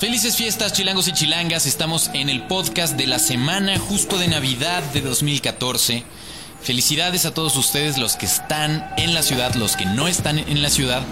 Felices fiestas, chilangos y chilangas. Estamos en el podcast de la semana justo de Navidad de 2014. Felicidades a todos ustedes, los que están en la ciudad, los que no están en la ciudad.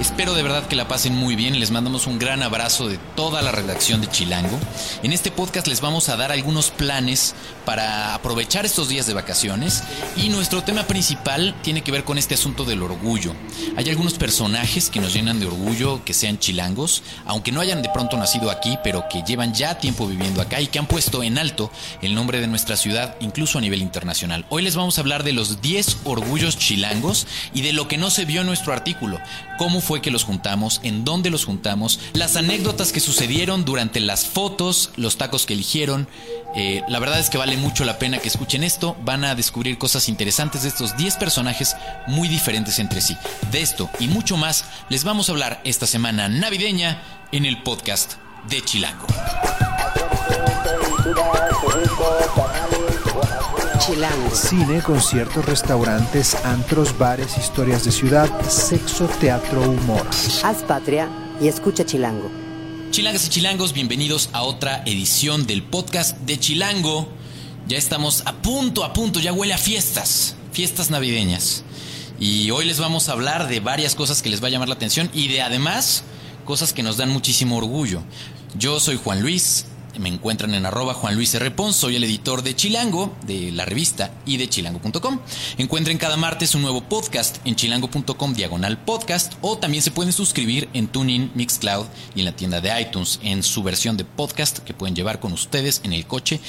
Espero de verdad que la pasen muy bien les mandamos un gran abrazo de toda la redacción de Chilango. En este podcast les vamos a dar algunos planes para aprovechar estos días de vacaciones y nuestro tema principal tiene que ver con este asunto del orgullo. Hay algunos personajes que nos llenan de orgullo que sean chilangos, aunque no hayan de pronto nacido aquí, pero que llevan ya tiempo viviendo acá y que han puesto en alto el nombre de nuestra ciudad, incluso a nivel internacional. Hoy les vamos a hablar de los 10 orgullos chilangos y de lo que no se vio en nuestro artículo, cómo fue que los juntamos, en dónde los juntamos, las anécdotas que sucedieron durante las fotos, los tacos que eligieron. Eh, la verdad es que vale mucho la pena que escuchen esto. Van a descubrir cosas interesantes de estos 10 personajes muy diferentes entre sí. De esto y mucho más les vamos a hablar esta semana navideña en el podcast de Chilango. Chilango. Cine, conciertos, restaurantes, antros, bares, historias de ciudad, sexo, teatro, humor. Haz patria y escucha Chilango. Chilangas y chilangos, bienvenidos a otra edición del podcast de Chilango. Ya estamos a punto, a punto, ya huele a fiestas, fiestas navideñas. Y hoy les vamos a hablar de varias cosas que les va a llamar la atención y de además cosas que nos dan muchísimo orgullo. Yo soy Juan Luis, me encuentran en arroba Juan Luis R. Pons, soy el editor de Chilango, de la revista y de chilango.com. Encuentren cada martes un nuevo podcast en chilango.com diagonal podcast o también se pueden suscribir en TuneIn, Mixcloud y en la tienda de iTunes en su versión de podcast que pueden llevar con ustedes en el coche.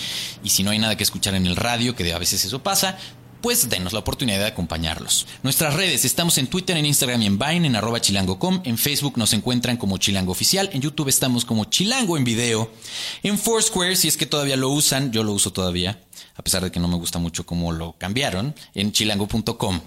Y si no hay nada que escuchar en el radio, que a veces eso pasa, pues denos la oportunidad de acompañarlos. Nuestras redes, estamos en Twitter, en Instagram y en Vine, en arroba chilango.com, en Facebook nos encuentran como Chilango Oficial, en YouTube estamos como Chilango en video, en Foursquare, si es que todavía lo usan, yo lo uso todavía, a pesar de que no me gusta mucho cómo lo cambiaron, en chilango.com.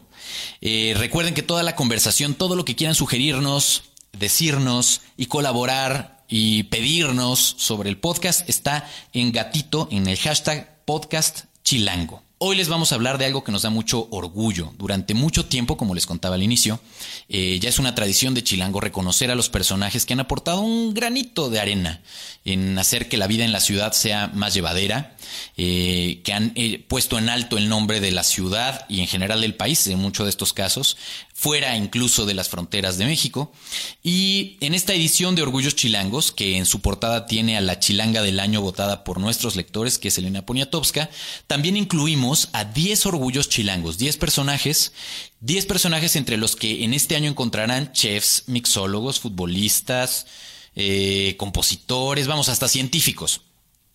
Eh, recuerden que toda la conversación, todo lo que quieran sugerirnos, decirnos y colaborar y pedirnos sobre el podcast está en gatito en el hashtag podcast chilango. Hoy les vamos a hablar de algo que nos da mucho orgullo. Durante mucho tiempo, como les contaba al inicio, eh, ya es una tradición de Chilango reconocer a los personajes que han aportado un granito de arena en hacer que la vida en la ciudad sea más llevadera, eh, que han eh, puesto en alto el nombre de la ciudad y en general del país, en muchos de estos casos, fuera incluso de las fronteras de México. Y en esta edición de Orgullos Chilangos, que en su portada tiene a la chilanga del año votada por nuestros lectores, que es Elena Poniatowska, también incluimos a 10 orgullos chilangos, 10 personajes, 10 personajes entre los que en este año encontrarán chefs, mixólogos, futbolistas, eh, compositores, vamos, hasta científicos.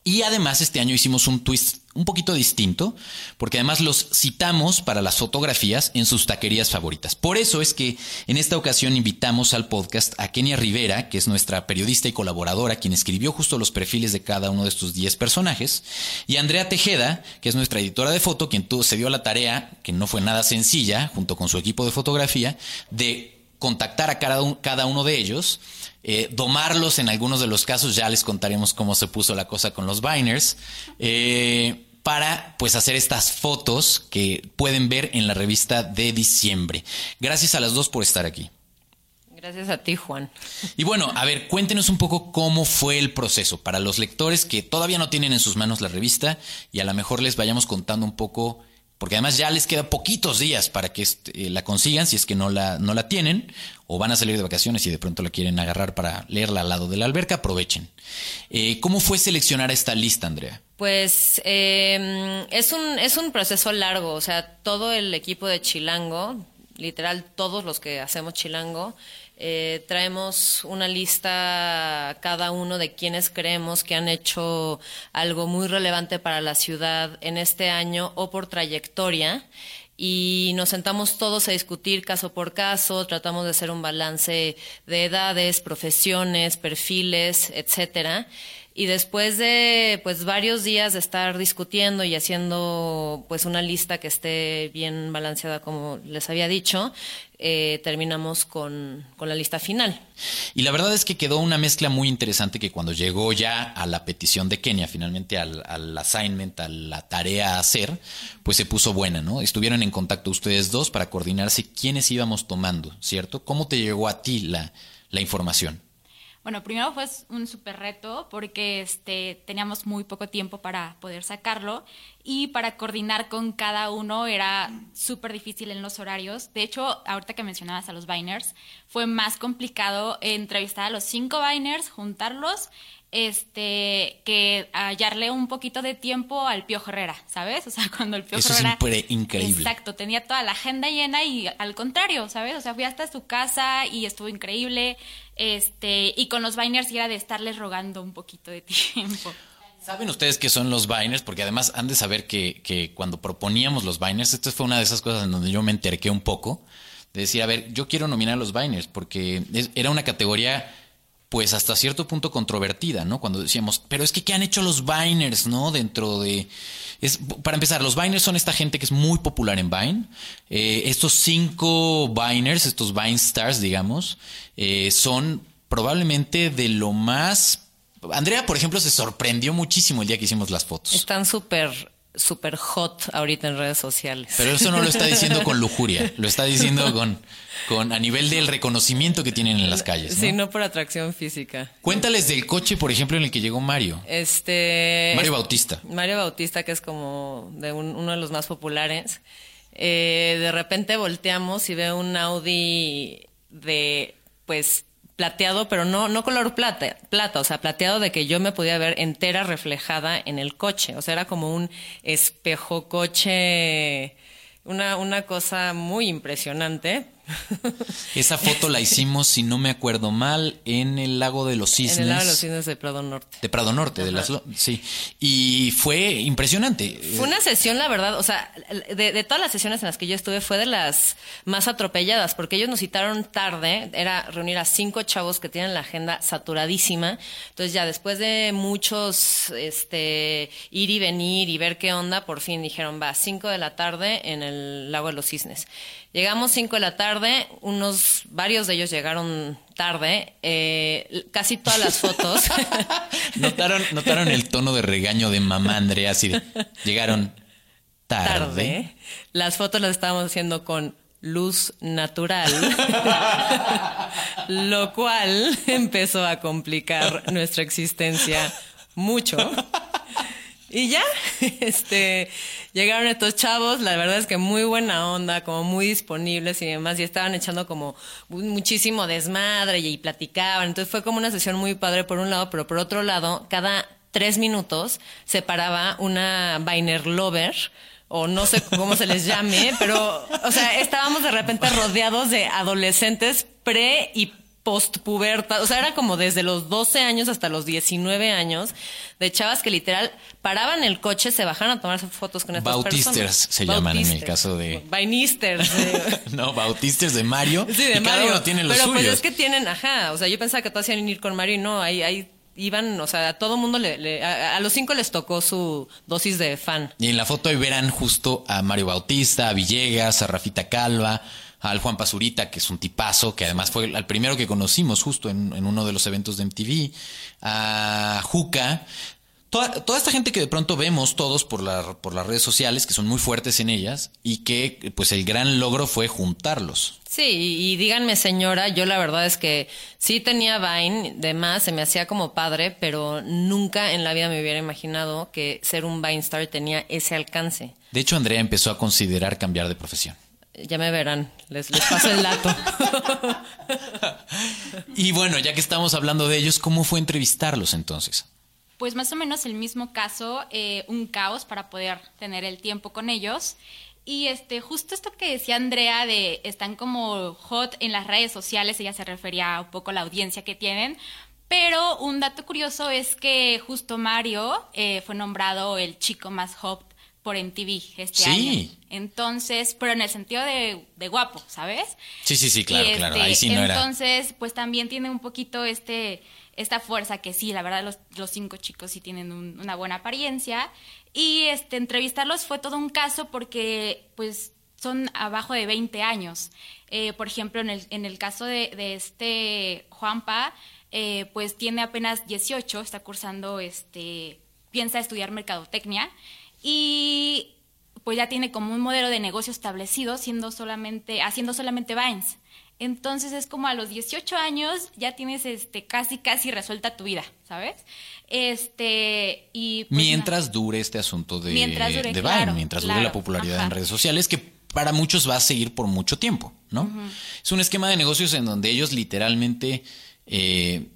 Y además este año hicimos un twist un poquito distinto, porque además los citamos para las fotografías en sus taquerías favoritas. Por eso es que en esta ocasión invitamos al podcast a Kenia Rivera, que es nuestra periodista y colaboradora, quien escribió justo los perfiles de cada uno de estos 10 personajes, y Andrea Tejeda, que es nuestra editora de foto, quien se dio la tarea, que no fue nada sencilla, junto con su equipo de fotografía, de contactar a cada, cada uno de ellos, eh, domarlos en algunos de los casos, ya les contaremos cómo se puso la cosa con los Biners, eh, para pues hacer estas fotos que pueden ver en la revista de diciembre. Gracias a las dos por estar aquí. Gracias a ti, Juan. Y bueno, a ver, cuéntenos un poco cómo fue el proceso para los lectores que todavía no tienen en sus manos la revista y a lo mejor les vayamos contando un poco, porque además ya les queda poquitos días para que eh, la consigan si es que no la, no la tienen o van a salir de vacaciones y de pronto la quieren agarrar para leerla al lado de la alberca, aprovechen. Eh, ¿Cómo fue seleccionar esta lista, Andrea? Pues eh, es, un, es un proceso largo, o sea, todo el equipo de Chilango, literal todos los que hacemos Chilango, eh, traemos una lista cada uno de quienes creemos que han hecho algo muy relevante para la ciudad en este año o por trayectoria y nos sentamos todos a discutir caso por caso, tratamos de hacer un balance de edades, profesiones, perfiles, etcétera. Y después de pues varios días de estar discutiendo y haciendo pues una lista que esté bien balanceada como les había dicho, eh, terminamos con, con la lista final. Y la verdad es que quedó una mezcla muy interesante que cuando llegó ya a la petición de Kenia, finalmente al, al assignment, a la tarea a hacer, pues se puso buena, ¿no? Estuvieron en contacto ustedes dos para coordinarse quiénes íbamos tomando, ¿cierto? ¿Cómo te llegó a ti la, la información? Bueno, primero fue un súper reto porque este, teníamos muy poco tiempo para poder sacarlo y para coordinar con cada uno era súper difícil en los horarios. De hecho, ahorita que mencionabas a los Biners, fue más complicado entrevistar a los cinco Biners, juntarlos este que hallarle un poquito de tiempo al Pío Herrera, ¿sabes? O sea, cuando el Pío Eso Herrera es increíble. Exacto, tenía toda la agenda llena y al contrario, ¿sabes? O sea, fui hasta su casa y estuvo increíble. Este, y con los Biners era de estarles rogando un poquito de tiempo. ¿Saben ustedes qué son los Biners? Porque además han de saber que, que cuando proponíamos los Biners, esto fue una de esas cosas en donde yo me enterqué un poco, de decir, a ver, yo quiero nominar a los Biners, porque era una categoría pues hasta cierto punto controvertida, ¿no? Cuando decíamos, pero es que ¿qué han hecho los Biners, no? Dentro de... Es, para empezar, los Biners son esta gente que es muy popular en Vine. Eh, estos cinco Biners, estos Vine Stars, digamos, eh, son probablemente de lo más... Andrea, por ejemplo, se sorprendió muchísimo el día que hicimos las fotos. Están súper súper hot ahorita en redes sociales. Pero eso no lo está diciendo con lujuria, lo está diciendo con, con a nivel del reconocimiento que tienen en las calles. ¿no? Sí, no por atracción física. Cuéntales del coche, por ejemplo, en el que llegó Mario. Este. Mario Bautista. Mario Bautista, que es como de uno de los más populares. Eh, de repente volteamos y ve un Audi de, pues, plateado, pero no, no color plata, plata, o sea, plateado de que yo me podía ver entera reflejada en el coche. O sea, era como un espejo coche, una, una cosa muy impresionante. Esa foto la hicimos, si no me acuerdo mal, en el lago de los cisnes. En el lago de los cisnes de Prado Norte. De Prado Norte, de las sí. Y fue impresionante. Fue una sesión, la verdad, o sea, de, de, todas las sesiones en las que yo estuve, fue de las más atropelladas, porque ellos nos citaron tarde, era reunir a cinco chavos que tienen la agenda saturadísima. Entonces ya después de muchos este ir y venir y ver qué onda, por fin dijeron, va, cinco de la tarde en el lago de los cisnes. Llegamos cinco de la tarde, unos, varios de ellos llegaron tarde, eh, casi todas las fotos. notaron, notaron el tono de regaño de mamá Andrea, así de, llegaron tarde. tarde. Las fotos las estábamos haciendo con luz natural, lo cual empezó a complicar nuestra existencia mucho. Y ya, este, llegaron estos chavos, la verdad es que muy buena onda, como muy disponibles y demás, y estaban echando como muchísimo desmadre y, platicaban. Entonces fue como una sesión muy padre por un lado, pero por otro lado, cada tres minutos se paraba una Biner Lover, o no sé cómo se les llame, pero, o sea, estábamos de repente rodeados de adolescentes pre y postpuberta, o sea, era como desde los 12 años hasta los 19 años, de chavas que literal paraban el coche, se bajaban a tomar fotos con estas Bautisters se llaman en el caso de... Bainisters. no, Bautisters de Mario. Sí, de y Mario. Cada uno tiene los Pero suyos. pues es que tienen, ajá, o sea, yo pensaba que todos iban a ir con Mario y no, ahí, ahí iban, o sea, a todo mundo le, le a, a, los cinco les tocó su dosis de fan. Y en la foto ahí verán justo a Mario Bautista, a Villegas, a Rafita Calva, al Juan Pazurita, que es un tipazo, que además fue el primero que conocimos justo en, en uno de los eventos de MTV, a Juca, toda, toda, esta gente que de pronto vemos todos por, la, por las redes sociales, que son muy fuertes en ellas, y que pues el gran logro fue juntarlos. Sí, y, y díganme señora, yo la verdad es que sí tenía Vine, de más, se me hacía como padre, pero nunca en la vida me hubiera imaginado que ser un Vine Star tenía ese alcance. De hecho, Andrea empezó a considerar cambiar de profesión. Ya me verán, les, les paso el dato. y bueno, ya que estamos hablando de ellos, ¿cómo fue entrevistarlos entonces? Pues más o menos el mismo caso, eh, un caos para poder tener el tiempo con ellos. Y este, justo esto que decía Andrea de están como hot en las redes sociales, ella se refería un poco a la audiencia que tienen. Pero un dato curioso es que justo Mario eh, fue nombrado el chico más hot por MTV este sí. año. Entonces, pero en el sentido de, de guapo, ¿sabes? Sí, sí, sí, claro, claro. Ahí sí no entonces, era. pues también tiene un poquito este esta fuerza que sí, la verdad los, los cinco chicos sí tienen un, una buena apariencia y este entrevistarlos fue todo un caso porque pues son abajo de 20 años. Eh, por ejemplo, en el, en el caso de, de este Juanpa, eh, pues tiene apenas 18, está cursando, este, piensa estudiar mercadotecnia y pues ya tiene como un modelo de negocio establecido, siendo solamente, haciendo solamente Vines. Entonces es como a los 18 años ya tienes este casi casi resuelta tu vida, ¿sabes? Este y pues, mientras dure este asunto de, Mientras dure, de Vine, claro, mientras dure claro, la popularidad ajá. en redes sociales, que para muchos va a seguir por mucho tiempo, ¿no? Es un esquema de negocios en donde ellos literalmente eh,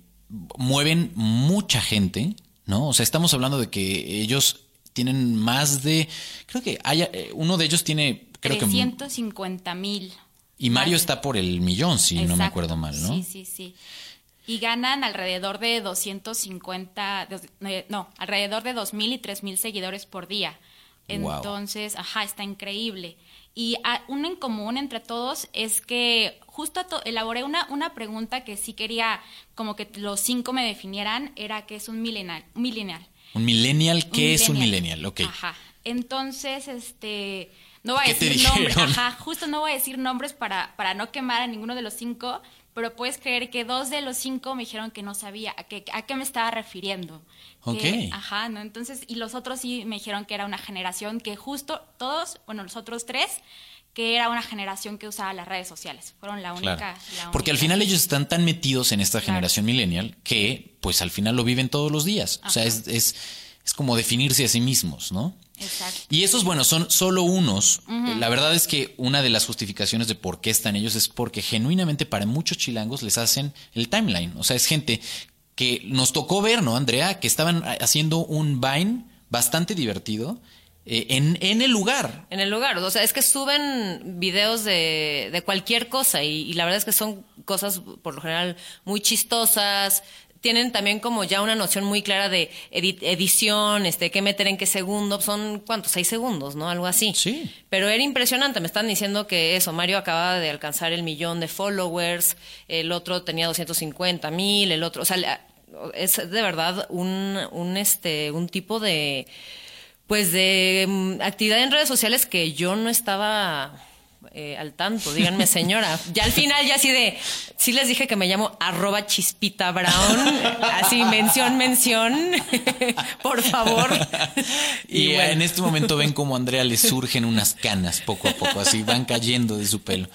mueven mucha gente, ¿no? O sea, estamos hablando de que ellos tienen más de, creo que hay, eh, uno de ellos tiene, creo que 350 mil. y Mario está por el millón, si no me acuerdo mal, ¿no? Sí, sí, sí. Y ganan alrededor de 250, dos- eh, no, alrededor de 2.000 y 3.000 seguidores por día. Wow. Entonces, ajá, está increíble. Y ah, uno en común entre todos es que justo to- elaboré una, una pregunta que sí quería como que los cinco me definieran, era que es un millennial. Millennial. Un millennial, ¿qué Un es un millennial? Ok. Ajá. Entonces, este, no voy a ¿Qué te decir nombres, ajá, justo no voy a decir nombres para, para no quemar a ninguno de los cinco, pero puedes creer que dos de los cinco me dijeron que no sabía a qué, a qué me estaba refiriendo. Que- Ok. ajá, ¿no? Entonces, y los otros sí me dijeron que era una generación que justo todos, bueno, los otros tres, que era una generación que usaba las redes sociales. Fueron la única. Claro. la Porque al final ellos están tan metidos en esta Claro. generación millennial que pues al final lo viven todos los días. O sea, es, es, es como definirse a sí mismos, ¿no? Exacto. Y esos, bueno, son solo unos. La verdad es que una de las justificaciones de por qué están ellos es porque genuinamente para muchos chilangos les hacen el timeline. O sea, es gente que nos tocó ver, ¿no, Andrea? Que estaban haciendo un Vine bastante divertido eh, en, en el lugar. En el lugar, o sea, es que suben videos de, de cualquier cosa y, y la verdad es que son cosas por lo general muy chistosas. Tienen también como ya una noción muy clara de edi- edición, este, qué meter en qué segundo. Son, ¿cuántos? Seis segundos, ¿no? Algo así. Sí. Pero era impresionante. Me están diciendo que eso, Mario acababa de alcanzar el millón de followers, el otro tenía 250 mil, el otro, o sea, es de verdad un, un, este, un tipo de, pues de mm, actividad en redes sociales que yo no estaba eh, al tanto, díganme señora. Ya al final ya así de, sí les dije que me llamo arroba chispita brown, así mención, mención, por favor. Y, bueno. en este momento ven como a Andrea le surgen unas canas poco a poco, así van cayendo de su pelo.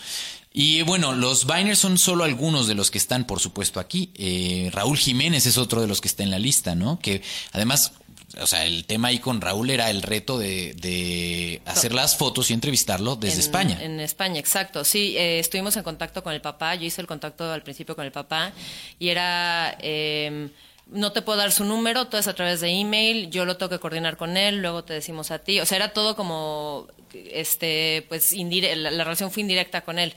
Y bueno, los Biners son solo algunos de los que están, por supuesto, aquí. Eh, Raúl Jiménez es otro de los que está en la lista, ¿no? Que además, o sea, el tema ahí con Raúl era el reto de, de hacer las fotos y entrevistarlo desde En- España. En España, exacto. Sí, eh, estuvimos en contacto con el papá. Yo hice el contacto al principio con el papá y era. eh, no te puedo dar su número, todo es a través de email, yo lo tengo que coordinar con él, luego te decimos a ti. O sea, era todo como, este, pues, indire- la, la relación fue indirecta con él.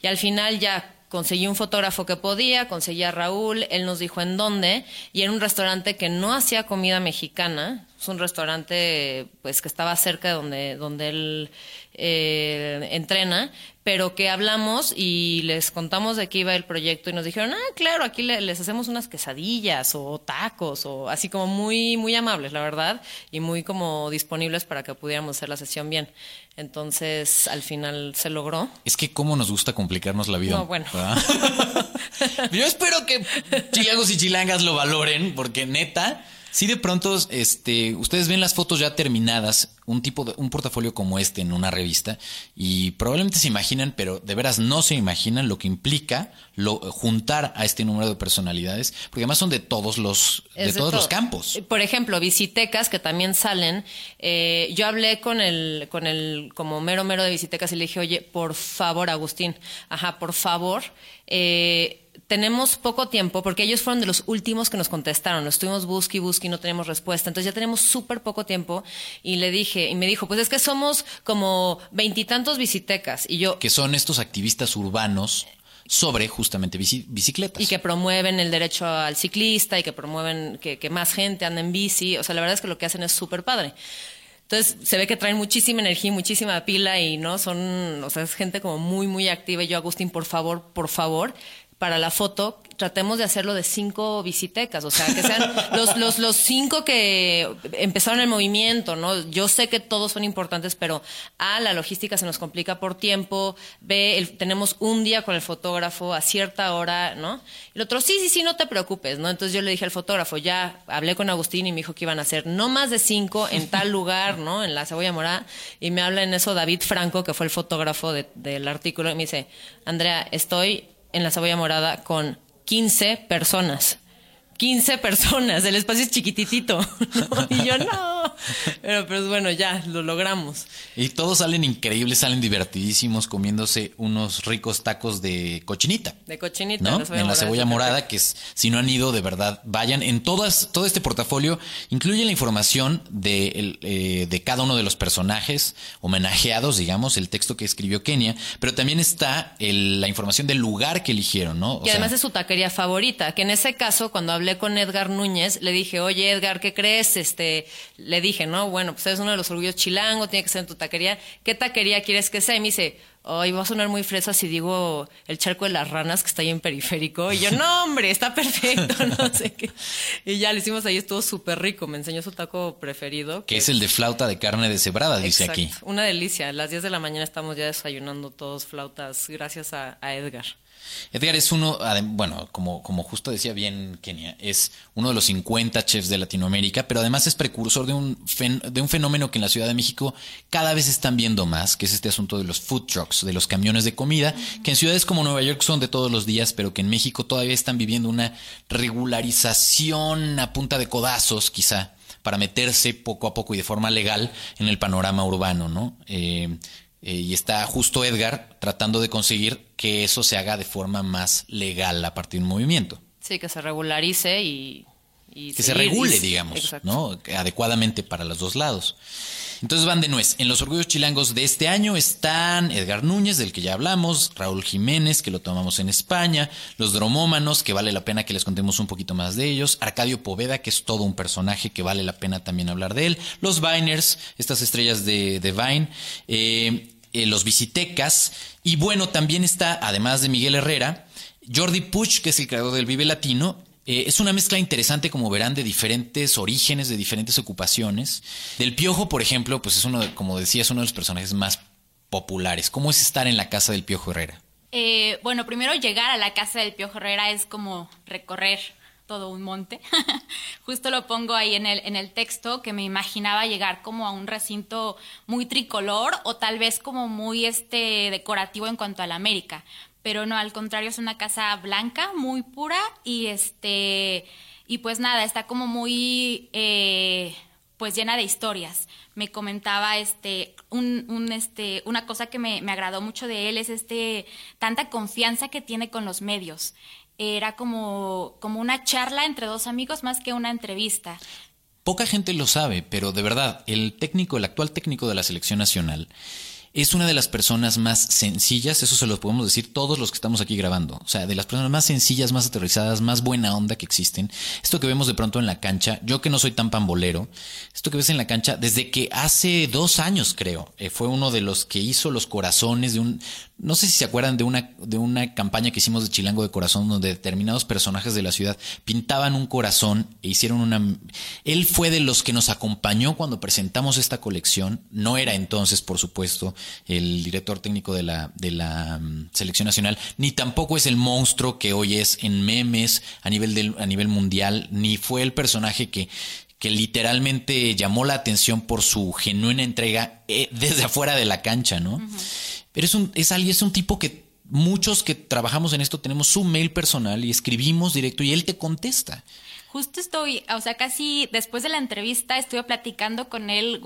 Y al final ya conseguí un fotógrafo que podía, conseguí a Raúl, él nos dijo en dónde, y era un restaurante que no hacía comida mexicana, es un restaurante pues que estaba cerca de donde, donde él eh, entrena, pero que hablamos y les contamos de qué iba el proyecto y nos dijeron, ah, claro, aquí le- les hacemos unas quesadillas o tacos o así como muy, muy amables, la verdad, y muy como disponibles para que pudiéramos hacer la sesión bien. Entonces, al final se logró. Es que cómo nos gusta complicarnos la vida. No, bueno. Yo espero que chilangos y chilangas lo valoren, porque neta, si de pronto este, ustedes ven las fotos ya terminadas, un tipo de, un portafolio como este en una revista, y probablemente se imaginan, pero de veras no se imaginan lo que implica lo, juntar a este número de personalidades, porque además son de todos los, de todos todo. los campos. Por ejemplo, visitecas que también salen. eh, yo hablé con el, con el como mero mero de visitecas y le dije, oye, por favor, Agustín, ajá, por favor, eh, tenemos poco tiempo porque ellos fueron de los últimos que nos contestaron. Lo estuvimos busque y busque y no tenemos respuesta. Entonces ya tenemos súper poco tiempo y le dije, y me dijo, pues es que somos como veintitantos visitecas. Y yo, Que son estos activistas urbanos sobre justamente bici- bicicletas. y que promueven el derecho al ciclista y que promueven que, que más gente ande en bici. O sea, la verdad es que lo que hacen es súper padre. Entonces se ve que traen muchísima energía, y muchísima pila y no son, o sea, es gente como muy, muy activa. Y yo, Agustín, por favor, por favor, para la foto, tratemos de hacerlo de cinco visitecas, o sea, que sean los, los, los cinco que empezaron el movimiento, ¿no? Yo sé que todos son importantes, pero A, la logística se nos complica por tiempo, B, el- tenemos un día con el fotógrafo a cierta hora, ¿no? Y el otro, sí, sí, sí, no te preocupes, ¿no? Entonces yo le dije al fotógrafo, ya hablé con Agustín y me dijo que iban a hacer no más de cinco en tal lugar, ¿no? En la Cebolla Morada, y me habla en eso David Franco, que fue el fotógrafo de- del artículo, y me dice, Andrea, estoy en la Cebolla Morada con 15 personas. 15 personas, el espacio es chiquititito. ¿no? Y yo no. Pero pues bueno, ya lo logramos. Y todos salen increíbles, salen divertidísimos comiéndose unos ricos tacos de cochinita. De cochinita. ¿no? en la cebolla morada, que es, si no han ido, de verdad, vayan. En todas, todo este portafolio incluye la información de, el, eh, de cada uno de los personajes homenajeados, digamos, el texto que escribió Kenia, pero también está el- la información del lugar que eligieron, ¿no? O Y sea, además es su taquería favorita, que en ese caso, cuando hablé con Edgar Núñez, le dije, oye Edgar, ¿qué crees? Este, le dije, no, bueno, pues es uno de los orgullos chilango, tiene que ser en tu taquería. ¿Qué taquería quieres que sea? Y me dice, ay, va a sonar muy fresa si digo el charco de las ranas que está ahí en periférico. Y yo, no, hombre, está perfecto, no sé qué. Y ya le hicimos ahí, estuvo súper rico, me enseñó su taco preferido. que es el de flauta de carne deshebrada, dice aquí. Una delicia. A las 10 de la mañana estamos ya desayunando todos flautas, gracias a, a Edgar. Edgar es uno, bueno, como, como justo decía bien Kenia, es uno de los 50 chefs de Latinoamérica, pero además es precursor de un, de un fenómeno que en la Ciudad de México cada vez están viendo más, que es este asunto de los food trucks, de los camiones de comida, que en ciudades como Nueva York son de todos los días, pero que en México todavía están viviendo una regularización a punta de codazos, quizá, para meterse poco a poco y de forma legal en el panorama urbano, ¿no? Eh, eh, y está justo Edgar tratando de conseguir que eso se haga de forma más legal a partir de un movimiento. Sí, que se regularice y... y Que se regule, y- digamos, Exacto. ¿no? Adecuadamente para los dos lados. Entonces van de nuez. En los orgullos chilangos de este año están Edgar Núñez, del que ya hablamos, Raúl Jiménez, que lo tomamos en España, los dromómanos, que vale la pena que les contemos un poquito más de ellos, Arcadio Poveda, que es todo un personaje que vale la pena también hablar de él, los Viners, estas estrellas de, de Vine, eh, eh, los Visitecas, y bueno, también está, además de Miguel Herrera, Jordi Puch, que es el creador del Vive Latino. Eh, es una mezcla interesante, como verán, de diferentes orígenes, de diferentes ocupaciones. Del Piojo, por ejemplo, pues es uno, de- como decía, es uno de los personajes más populares. ¿Cómo es estar en la casa del Piojo Herrera? Eh, bueno, primero llegar a la casa del Piojo Herrera es como recorrer todo un monte. Justo lo pongo ahí en el, en el texto que me imaginaba llegar como a un recinto muy tricolor o tal vez como muy este decorativo en cuanto a la América. Pero no, al contrario, es una casa blanca, muy pura y este y pues nada, está como muy eh, pues llena de historias. Me comentaba este un, un, este una cosa que me, me agradó mucho de él es este tanta confianza que tiene con los medios. Era como, como una charla entre dos amigos más que una entrevista. Poca gente lo sabe, pero de verdad, el técnico, el actual técnico de la selección nacional, es una de las personas más sencillas, eso se lo podemos decir todos los que estamos aquí grabando, o sea, de las personas más sencillas, más aterrizadas, más buena onda que existen. Esto que vemos de pronto en la cancha, yo que no soy tan pambolero, esto que ves en la cancha, desde que hace dos años creo, eh, fue uno de los que hizo los corazones de un, no sé si se acuerdan de una, de una campaña que hicimos de Chilango de Corazón, donde determinados personajes de la ciudad pintaban un corazón e hicieron una... Él fue de los que nos acompañó cuando presentamos esta colección. No era entonces, por supuesto, el director técnico de la, de la um, selección nacional, ni tampoco es el monstruo que hoy es en memes a nivel, del, a nivel mundial, ni fue el personaje que que literalmente llamó la atención por su genuina entrega eh, desde afuera de la cancha, ¿no? Uh -huh. Pero es un, es alguien, es un tipo que muchos que trabajamos en esto tenemos su mail personal y escribimos directo y él te contesta. Justo estoy, o sea, casi después de la entrevista estuve platicando con él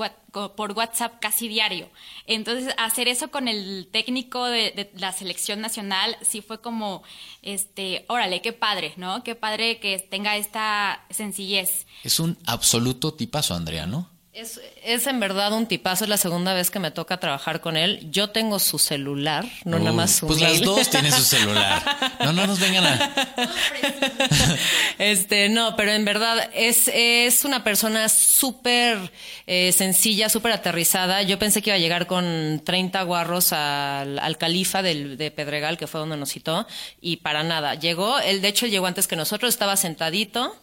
por WhatsApp casi diario. Entonces, hacer eso con el técnico de, la selección nacional sí fue como, este, órale, qué padre, ¿no? Qué padre que tenga esta sencillez. Es un absoluto tipazo, Andrea, ¿no? Es, es en verdad un tipazo, es la segunda vez que me toca trabajar con él. Yo tengo su celular, no nada más su Pues las dos tienen su celular. No, no nos vengan a. Este, no, pero en verdad es, es una persona súper eh, sencilla, súper aterrizada. Yo pensé que iba a llegar con 30 guarros al, al califa del, de Pedregal, que fue donde nos citó, y para nada. Llegó, él de hecho llegó antes que nosotros, estaba sentadito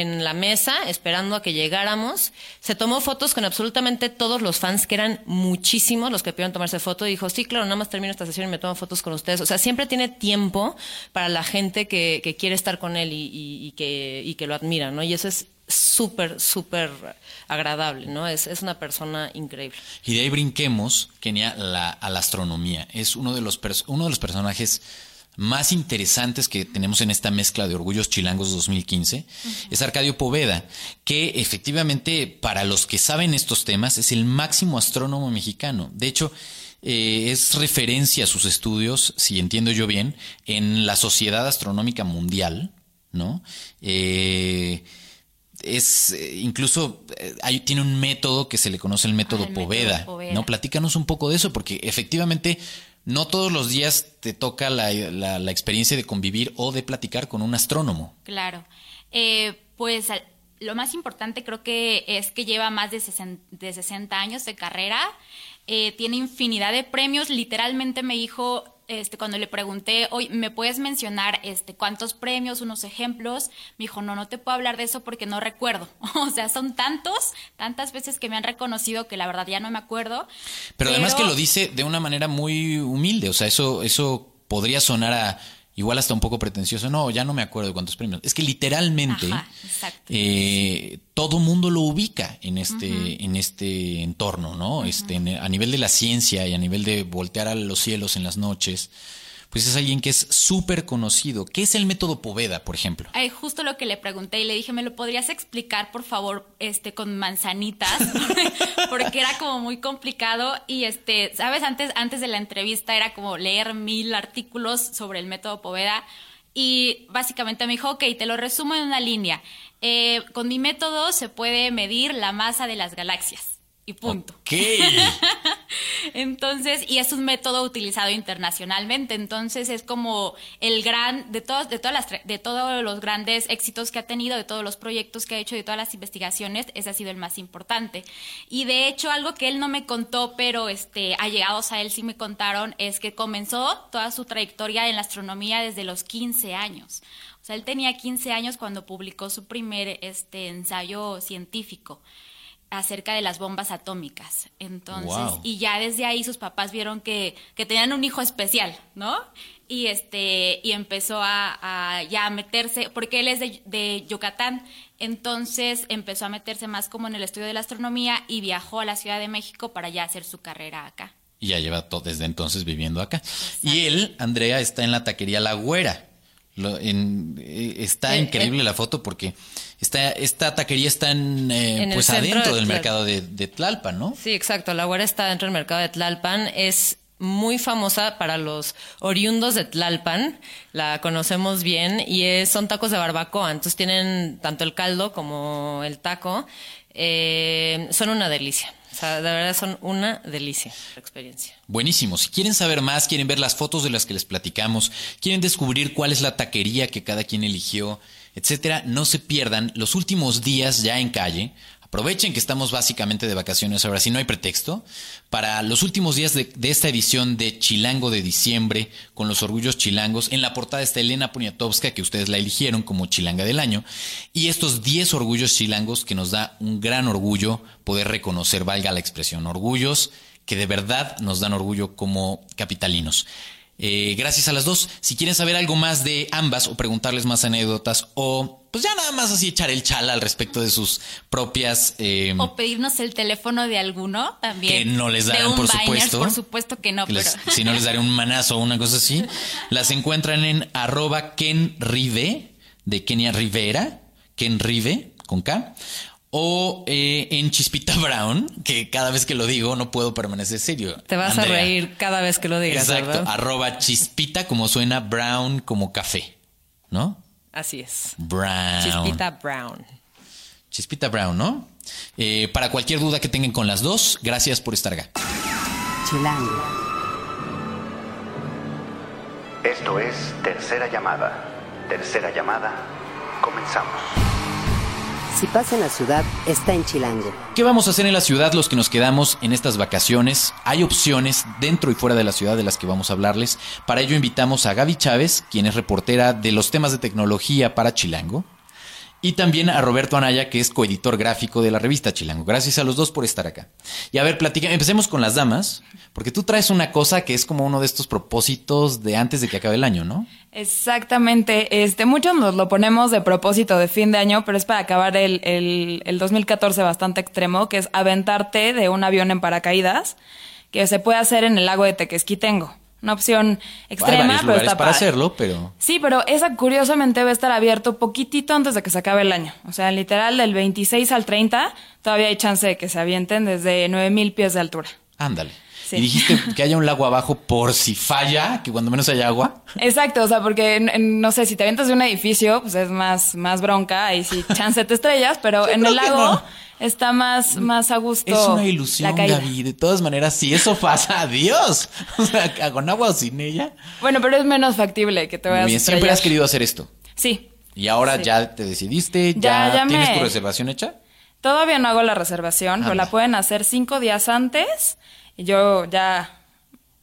en la mesa esperando a que llegáramos. Se tomó fotos con absolutamente todos los fans, que eran muchísimos los que pidieron tomarse foto. Y dijo, sí, claro, nada más termino esta sesión y me tomo fotos con ustedes. O sea, siempre tiene tiempo para la gente que, que quiere estar con él y, y- y que, y que lo admira, ¿no? Y eso es súper, súper agradable, ¿no? Es, es una persona increíble. Y de ahí brinquemos, Kenia, la, a la astronomía. Es uno de los, uno de los personajes más interesantes que tenemos en esta mezcla de Orgullos Chilangos 2015. Es Arcadio Poveda, que efectivamente, para los que saben estos temas, es el máximo astrónomo mexicano. De hecho, eh, es referencia a sus estudios, si entiendo yo bien, en la Sociedad Astronómica Mundial, ¿no? Eh, es eh, incluso hay, tiene un método que se le conoce el método Ah, el método Poveda, Poveda. ¿no? Platícanos un poco de eso, porque efectivamente no todos los días te toca la, la- experiencia de convivir o de platicar con un astrónomo. Claro. Eh, pues lo más importante creo que es que lleva más de 60, de 60 años de carrera, eh, tiene infinidad de premios, literalmente me dijo, este, cuando le pregunté, oye, ¿me puedes mencionar este, cuántos premios, unos ejemplos? Me dijo, no, no te puedo hablar de eso porque no recuerdo. o sea, son tantos, tantas veces que me han reconocido que la verdad ya no me acuerdo. Pero, además que lo dice de una manera muy humilde, o sea, eso, eso podría sonar a igual hasta un poco pretencioso. No, ya no me acuerdo de cuántos premios. Es que literalmente Ajá, eh, todo mundo lo ubica en este, en este entorno, ¿no? Este, en- a nivel de la ciencia y a nivel de voltear a los cielos en las noches, pues es alguien que es súper conocido. ¿Qué es el método Poveda, por ejemplo? Ay, justo lo que le pregunté y le dije, ¿me lo podrías explicar, por favor, este, con manzanitas? Porque era como muy complicado y, este, sabes, antes, antes de la entrevista era como leer mil artículos sobre el método Poveda y básicamente me dijo, ok, te lo resumo en una línea. Eh, con mi método se puede medir la masa de las galaxias y punto. Entonces, y es un método utilizado internacionalmente, entonces es como el gran, de todos, de todas las, de todos los grandes éxitos que ha tenido, de todos los proyectos que ha hecho, de todas las investigaciones, ese ha sido el más importante. Y de hecho, algo que él no me contó, pero este, allegados a él sí me contaron, es que comenzó toda su trayectoria en la astronomía desde los 15 años. O sea, él tenía 15 años cuando publicó su primer este, ensayo científico acerca de las bombas atómicas. Entonces, Wow. y ya desde ahí sus papás vieron que, que tenían un hijo especial, ¿no? Y este, y empezó a, a ya a meterse, porque él es de, de Yucatán, entonces empezó a meterse más como en el estudio de la astronomía y viajó a la Ciudad de México para ya hacer su carrera acá. Y ya lleva to- desde entonces viviendo acá. Y él, Andrea, está en la taquería La Güera. Lo- en- eh, está Eh, increíble la foto porque está, esta taquería está en, eh, En pues adentro de del mercado de, de Tlalpan, ¿no? Sí, exacto. La güera está dentro del mercado de Tlalpan. Es muy famosa para los oriundos de Tlalpan. La conocemos bien y es- son tacos de barbacoa. Entonces tienen tanto el caldo como el taco. Eh, son una delicia. O sea, de verdad son una delicia la experiencia. Buenísimo. Si quieren saber más, quieren ver las fotos de las que les platicamos, quieren descubrir cuál es la taquería que cada quien eligió, etcétera, no se pierdan los últimos días ya en calle. Aprovechen que estamos básicamente de vacaciones ahora, si no hay pretexto, para los últimos días de, de esta edición de Chilango de diciembre con los orgullos chilangos. En la portada está Elena Poniatowska, que ustedes la eligieron como chilanga del año, y estos 10 orgullos chilangos que nos da un gran orgullo poder reconocer, valga la expresión, orgullos que de verdad nos dan orgullo como capitalinos. Eh, gracias a las dos. Si quieren saber algo más de ambas o preguntarles más anécdotas o pues ya nada más así echar el chala al respecto de sus propias... eh, O pedirnos el teléfono de alguno también. Que no les darán, por supuesto. Por supuesto que no, que les- pero... si no les daré un manazo o una cosa así, las encuentran en arroba Ken Rive, de Kenia Rivera, Ken Rive, con K, o eh, en Chispita Brown, que cada vez que lo digo no puedo permanecer serio. Te vas Andrea. a reír cada vez que lo digas, Exacto, ¿verdad? arroba chispita como suena brown como café, ¿no? Así es. Brown. Chispita Brown. Chispita Brown, ¿no? Eh, para cualquier duda que tengan con las dos, gracias por estar acá. Chilango. Esto es Tercera Llamada. Tercera Llamada, comenzamos. Si pasa en la ciudad, está en Chilango. ¿Qué vamos a hacer en la ciudad los que nos quedamos en estas vacaciones? Hay opciones dentro y fuera de la ciudad de las que vamos a hablarles. Para ello invitamos a Gaby Chávez, quien es reportera de los temas de tecnología para Chilango. Y también a Roberto Anaya, que es coeditor gráfico de la revista Chilango. Gracias a los dos por estar acá. Y a ver, platica, empecemos con las damas, porque tú traes una cosa que es como uno de estos propósitos de antes de que acabe el año, ¿no? Exactamente, este, muchos nos lo ponemos de propósito de fin de año, pero es para acabar el, el, el 2014 bastante extremo, que es aventarte de un avión en paracaídas, que se puede hacer en el lago de Tequesquitengo. Una opción extrema, pero está para padre. hacerlo, pero... Sí, pero esa curiosamente va a estar abierto poquitito antes de que se acabe el año. O sea, literal, del 26 al 30 todavía hay chance de que se avienten desde 9000 pies de altura. Ándale. Sí. Y dijiste que haya un lago abajo por si falla, que cuando menos haya agua. Exacto, o sea, porque no sé, si te avientas de un edificio, pues es más, más bronca, ahí sí chance te estrellas, pero en el lago no. está más, más a gusto. Es una ilusión. Gaby. De todas maneras, si eso pasa, adiós. O sea, con agua o sin ella. Bueno, pero es menos factible que te vayas bien, a siempre has querido hacer esto. Sí. Y ahora Sí. ya te decidiste, Ya, ya, ya tienes me- tu reservación hecha. Todavía no hago la reservación, pero Anda. la pueden hacer cinco días antes. Y yo ya,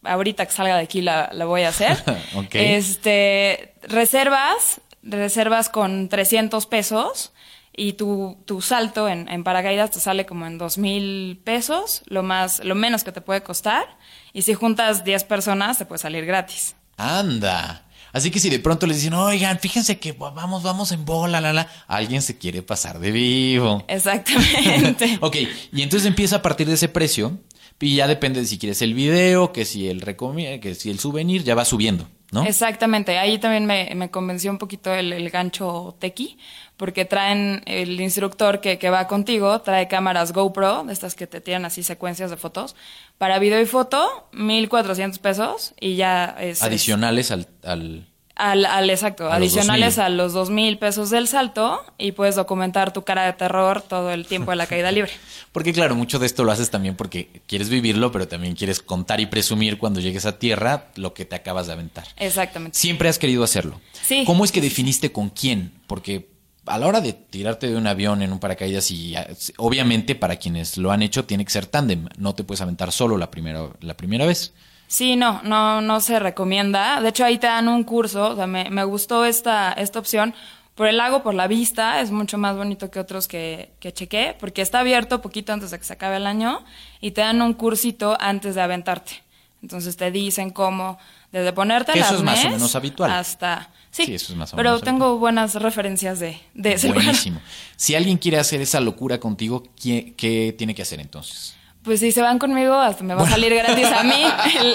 ahorita que salga de aquí, la, la voy a hacer. Ok. Este, reservas, reservas con 300 pesos y tu, tu salto en, en paracaídas te sale como en dos mil pesos, lo más, lo menos que te puede costar. Y si juntas 10 personas, te puede salir gratis. Anda. Así que si de pronto les dicen, oigan, fíjense que vamos, vamos en bola, la, la, alguien se quiere pasar de vivo. Exactamente. ok, y entonces empieza a partir de ese precio y ya depende de si quieres el video, que si el que si el souvenir, ya va subiendo, ¿no? Exactamente, ahí también me, me convenció un poquito el, el gancho tequi, porque traen el instructor que, que va contigo, trae cámaras GoPro, de estas que te tiran así secuencias de fotos, para video y foto, 1.400 pesos y ya es... Adicionales al, al- Al, al exacto, A adicionales 2,000. a los dos mil pesos del salto y puedes documentar tu cara de terror todo el tiempo de la caída libre. Porque claro, mucho de esto lo haces también porque quieres vivirlo, pero también quieres contar y presumir cuando llegues a tierra lo que te acabas de aventar. Exactamente. Siempre has querido hacerlo. Sí. ¿Cómo es que definiste con quién? Porque a la hora de tirarte de un avión en un paracaídas y ah, obviamente para quienes lo han hecho tiene que ser tándem, no te puedes aventar solo la primera la primera vez. Sí, no, no, no se recomienda. De hecho, ahí te dan un curso. O sea, me, me gustó esta, esta opción. Por el lago, por la vista, es mucho más bonito que otros que, que chequé, porque está abierto poquito antes de que se acabe el año y te dan un cursito antes de aventarte. Entonces te dicen cómo, desde ponerte Que eso es más o menos habitual. Hasta... Sí, Sí, eso es más o pero menos tengo buenas referencias de, de ese lugar. Buenísimo. Si alguien quiere hacer esa locura contigo, ¿qué, qué tiene que hacer entonces? Pues si se van conmigo, hasta me va a salir gratis a mí el,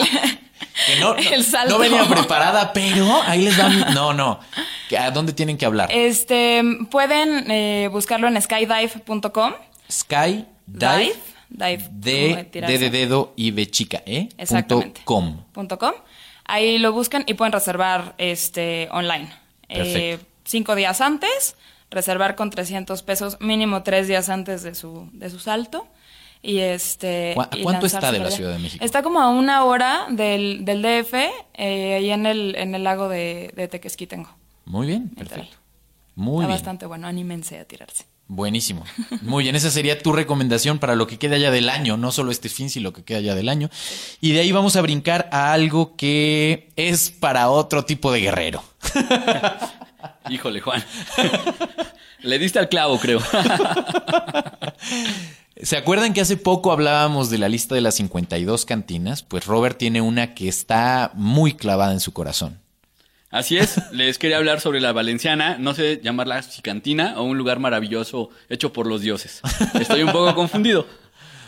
Que no, el salto. no venía preparada, pero ahí les va mi- No, no. ¿Que ¿A dónde tienen que hablar? Este, pueden eh, buscarlo en skydive.com. Sky Dive, Dive de, de, de dedo y de chica, ¿eh? Exactamente. Punto com. Com. Ahí lo buscan y pueden reservar este online. Eh, cinco días antes, reservar con 300 pesos, mínimo tres días antes de su, de su salto. Y este. ¿Cu- a cuánto está de la. Ciudad de México? Está como a una hora del, del DF, eh, ahí en el, en el lago de, de Tequesquitengo. Muy bien, perfecto. Muy Está bien. bastante bueno, anímense a tirarse. Buenísimo. Muy bien, esa sería tu recomendación para lo que queda ya del año, no solo este fin, sino lo que queda ya del año. Y de ahí vamos a brincar a algo que es para otro tipo de guerrero. Híjole, Juan. Le diste al clavo, creo. ¿Se acuerdan que hace poco hablábamos de la lista de las 52 cantinas? Pues Robert tiene una que está muy clavada en su corazón. Así es, les quería hablar sobre la Valenciana, no sé llamarla si cantina o un lugar maravilloso hecho por los dioses. Estoy un poco confundido.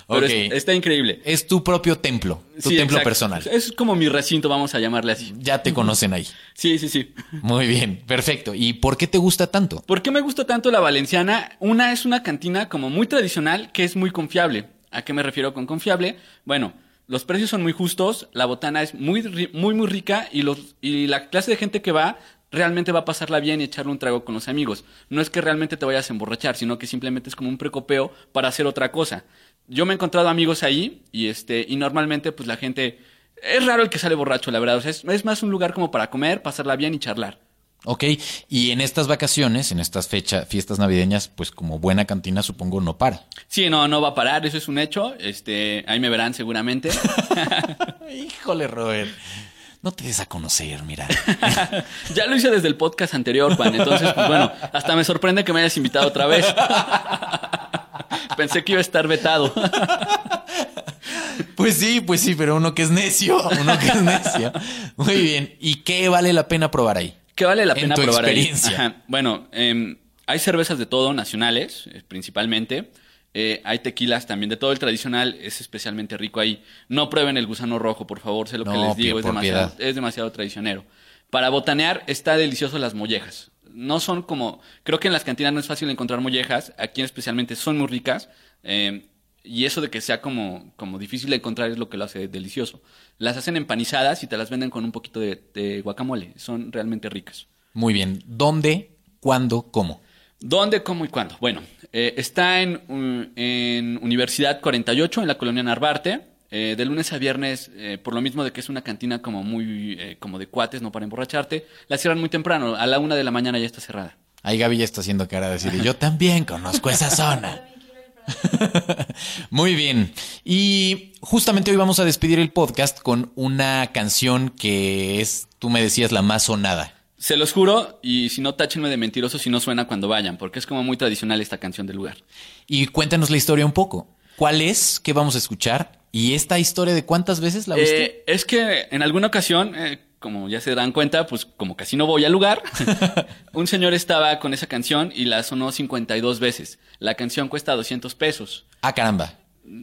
Pero es- está increíble. Es tu propio templo, tu Sí, templo exacto. personal. Es como mi recinto, vamos a llamarle así. Ya te conocen ahí. Sí, sí, sí. Muy bien, perfecto. ¿Y por qué te gusta tanto? ¿Por qué me gusta tanto la Valenciana? Una es una cantina como muy tradicional que es muy confiable. ¿A qué me refiero con confiable? Bueno, los precios son muy justos, la botana es muy, muy, muy rica y, los, y la clase de gente que va realmente va a pasarla bien y echarle un trago con los amigos. No es que realmente te vayas a emborrachar, sino que simplemente es como un precopeo para hacer otra cosa. Yo me he encontrado amigos ahí y este y normalmente pues la gente es raro el que sale borracho, la verdad. O sea, es, es más un lugar como para comer, pasarla bien y charlar. Ok, y en estas vacaciones, en estas fechas, fiestas navideñas, pues como buena cantina supongo no para. Sí, no, no va a parar, eso es un hecho. Este, ahí me verán seguramente. Híjole, Robert. No te des a conocer, mira. ya lo hice desde el podcast anterior, Juan. Entonces, pues bueno, hasta me sorprende que me hayas invitado otra vez. Pensé que iba a estar vetado. Pues sí, pues sí, pero uno que es necio, uno que es necio. Muy bien. ¿Y qué vale la pena probar ahí? ¿Qué vale la En pena tu probar ahí? Ajá. Bueno, em, hay cervezas de todo, nacionales, eh, principalmente. Eh, hay tequilas también de todo. El tradicional es especialmente rico ahí. No prueben el gusano rojo, por favor. Sé lo que les digo. Es demasiado, es demasiado traicionero. Para botanear está delicioso las mollejas. No son como... Creo que en las cantinas no es fácil encontrar mollejas. Aquí especialmente son muy ricas. em, y eso de que sea como, como difícil de encontrar es lo que lo hace delicioso. Las hacen empanizadas y te las venden con un poquito de, de guacamole. Son realmente ricas. Muy bien. ¿Dónde? ¿Cuándo? ¿Cómo? ¿Dónde, cómo y cuándo? Bueno, eh, está en, en Universidad 48, en la colonia Narvarte, eh, de lunes a viernes, eh, por lo mismo de que es una cantina como muy, eh, como de cuates, no para emborracharte, la cierran muy temprano, a la una de la mañana ya está cerrada. Ahí Gaby ya está haciendo cara de decir, yo también conozco esa zona. Muy bien. Y justamente hoy vamos a despedir el podcast con una canción que es, tú me decías, la más sonada. Se los juro, y si no, táchenme de mentiroso si no suena cuando vayan, porque es como muy tradicional esta canción del lugar. Y cuéntanos la historia un poco. ¿Cuál es? ¿Qué vamos a escuchar? ¿Y esta historia de cuántas veces la viste? Eh, es que en alguna ocasión, eh, como ya se dan cuenta, pues como casi no voy al lugar, un señor estaba con esa canción y la sonó 52 veces. La canción cuesta 200 pesos. ah, caramba.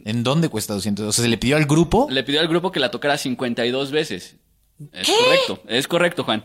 ¿En dónde cuesta 200? O sea, ¿se le pidió al grupo? Le pidió al grupo que la tocara 52 veces. Es correcto, es correcto, Juan.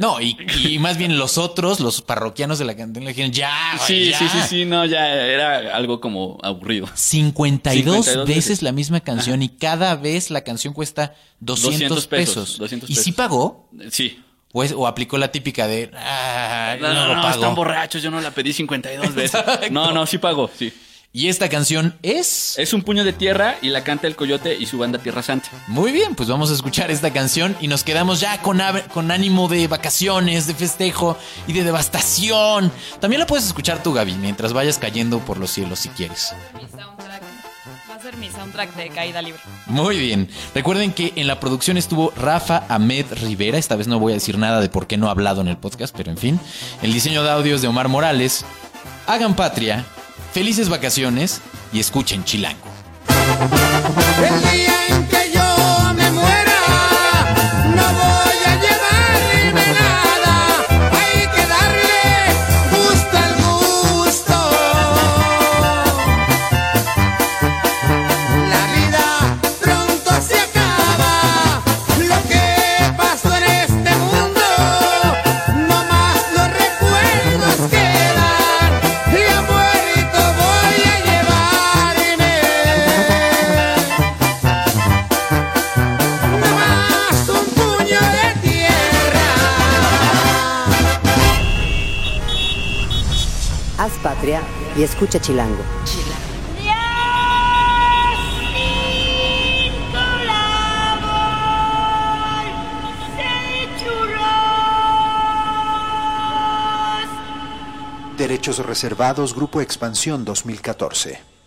No, y, y más bien los otros, los parroquianos de la cantina, le dijeron, ya, güey, Sí, ya". sí, sí, sí, no, ya era algo como aburrido. 52, 52 veces, veces. la misma canción y cada vez la canción cuesta 200, 200 pesos. pesos, 200 ¿Y sí pagó? Sí. Pues, o aplicó la típica de, ah, No, no, no, lo no, pago. están borrachos, yo no la pedí 52 veces. No, no, sí pagó, sí. Y esta canción es... Es un puño de tierra y la canta el coyote y su banda Tierra Santa. Muy bien, pues vamos a escuchar esta canción y nos quedamos ya con, con ánimo de vacaciones, de festejo y de devastación. También la puedes escuchar tú, Gaby, mientras vayas cayendo por los cielos si quieres. Mi soundtrack. Va a ser mi soundtrack de caída libre. Muy bien. Recuerden que en la producción estuvo Rafa Ahmed Rivera. Esta vez no voy a decir nada de por qué no ha hablado en el podcast, pero en fin. El diseño de audios de Omar Morales. Hagan patria, felices vacaciones y escuchen Chilango. Escucha Chilango. Derechos reservados, Grupo Expansión 2014.